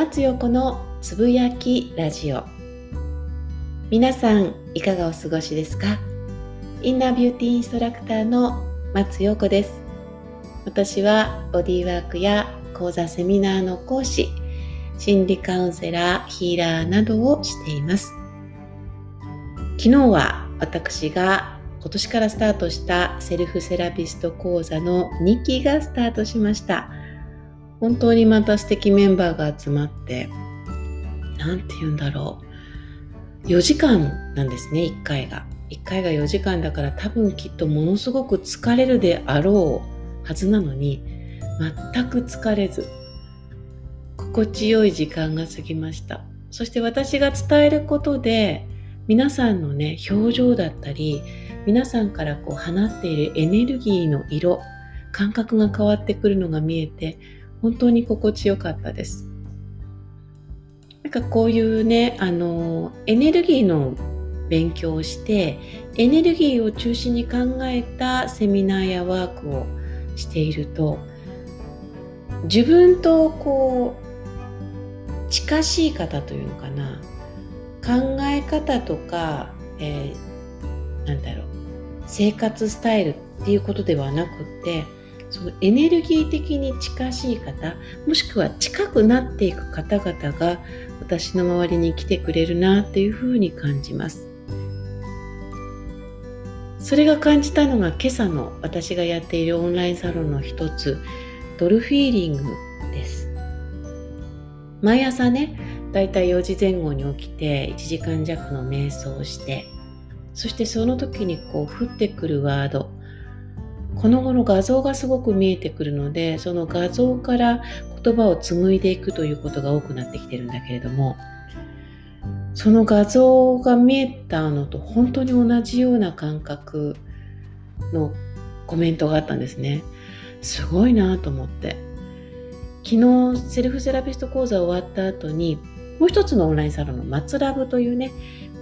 松陽子のつぶやきラジオ。皆さんいかがお過ごしですか？インナービューティーインストラクターの松陽子です。私はボディワークや講座セミナーの講師心理カウンセラーヒーラーなどをしています。昨日は私が今年からスタートしたセルフセラピスト講座の2期がスタートしました。本当にまた素敵メンバーが集まって、なんて言うんだろう。4時間なんですね、1回が。1回が4時間だから多分きっとものすごく疲れるであろうはずなのに、全く疲れず、心地よい時間が過ぎました。そして私が伝えることで、皆さんのね、表情だったり、皆さんからこう放っているエネルギーの色感覚が変わってくるのが見えて本当に心地よかったです。なんかこういうねあのエネルギーの勉強をしてエネルギーを中心に考えたセミナーやワークをしていると自分とこう近しい方というのかな考え方とか、えー、なんだろう生活スタイルっていうことではなくってそのエネルギー的に近しい方もしくは近くなっていく方々が私の周りに来てくれるなっていうふうに感じます。それが感じたのが今朝の私がやっているオンラインサロンの一つドルフィーリングです。毎朝ねだいたい4時前後に起きて1時間弱の瞑想をしてそしてその時にこう降ってくるワードこの後の画像がすごく見えてくるのでその画像から言葉を紡いでいくということが多くなってきてるんだけれどもその画像が見えたのと本当に同じような感覚のコメントがあったんですね。すごいなと思って。昨日セルフセラピスト講座終わった後にもう一つのオンラインサロンの松ラブというね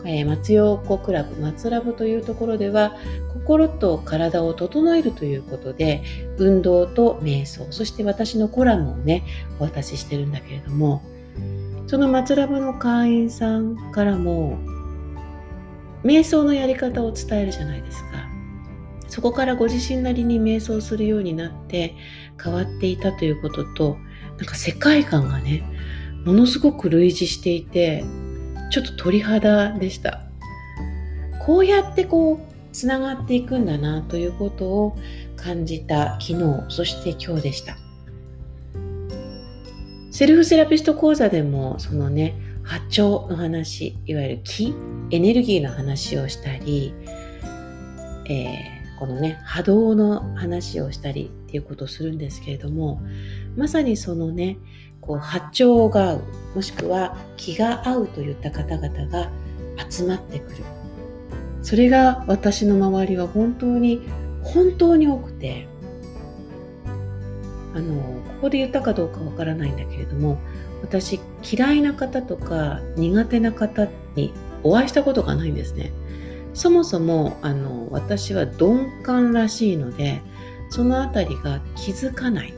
えー、松陽子クラブ松ラブというところでは心と体を整えるということで運動と瞑想そして私のコラムをねお渡ししてるんだけれどもその松ラブの会員さんからも瞑想のやり方を伝えるじゃないですか。そこからご自身なりに瞑想するようになって変わっていたということとなんか世界観がねものすごく類似していてちょっと鳥肌でした。こうやってこうつながっていくんだなということを感じた昨日そして今日でした。セルフセラピスト講座でもそのね波長の話いわゆる気エネルギーの話をしたり、えー、このね波動の話をしたりっていうことをするんですけれどもまさにそのねこう波長が合うもしくは気が合うといった方々が集まってくる。それが私の周りは本当に本当に多くてあのここで言ったかどうかわからないんだけれども私嫌いな方とか苦手な方にお会いしたことがないんですね。そもそもあの私は鈍感らしいのでそのあたりが気づかない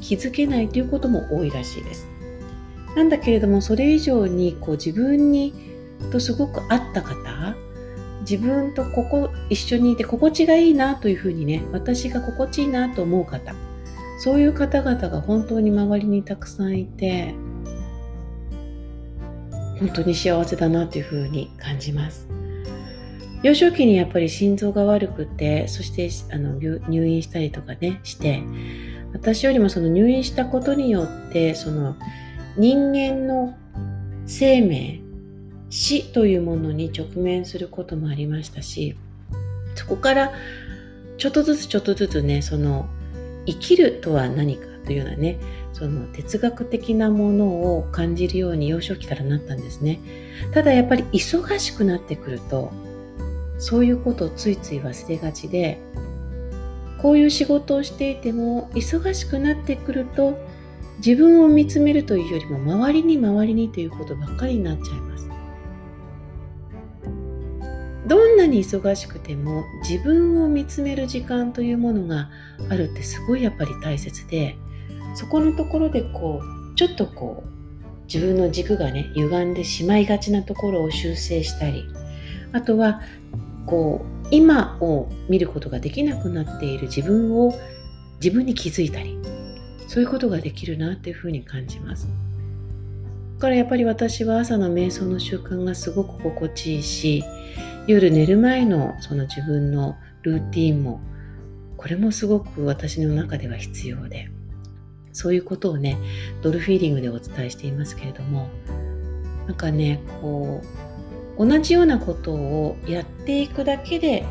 気づけないということも多いらしいです。なんだけれどもそれ以上にこう自分にとすごく合った方自分とここ一緒にいて心地がいいなというふうにね私が心地いいなと思う方そういう方々が本当に周りにたくさんいて本当に幸せだなというふうに感じます幼少期にやっぱり心臓が悪くてそしてあの入院したりとかねして私よりもその入院したことによってその人間の生命死というものに直面することもありましたしそこからちょっとずつちょっとずつねその生きるとは何かというようなねその哲学的なものを感じるように幼少期からなったんですね。ただやっぱり忙しくなってくるとそういうことをついつい忘れがちでこういう仕事をしていても忙しくなってくると自分を見つめるというよりも周りに周りにということばっかりになっちゃいます。どんなに忙しくても自分を見つめる時間というものがあるってすごいやっぱり大切でそこのところでこうちょっとこう自分の軸がね歪んでしまいがちなところを修正したりあとはこう今を見ることができなくなっている自分を自分に気づいたりそういうことができるなっていうふうに感じます。だからやっぱり私は朝の瞑想の習慣がすごく心地いいし夜寝る前のその自分のルーティンもこれもすごく私の中では必要でそういうことをねドルフィーリングでお伝えしていますけれどもなんかねこう同じようなことをやっていくだけで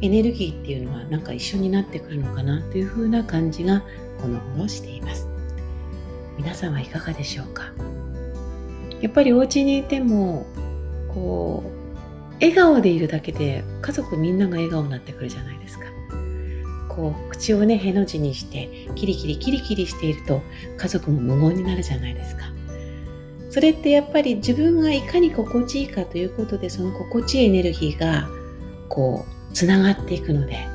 エネルギーっていうのはなんか一緒になってくるのかなというふうな感じがこの頃しています。皆さんはいかがでしょうか？やっぱりお家にいてもこう笑顔でいるだけで家族みんなが笑顔になってくるじゃないですか。こう口をねへの字にしてキリキリキリキリしていると家族も無言になるじゃないですか。それってやっぱり自分がいかに心地いいかということでその心地いいエネルギーがこうつながっていくので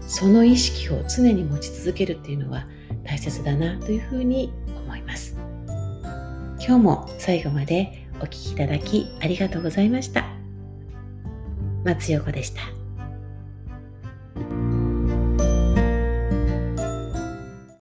その意識を常に持ち続けるっていうのは大切だなというふうに思います今日も最後までお聴きいただきありがとうございました松陽子でした。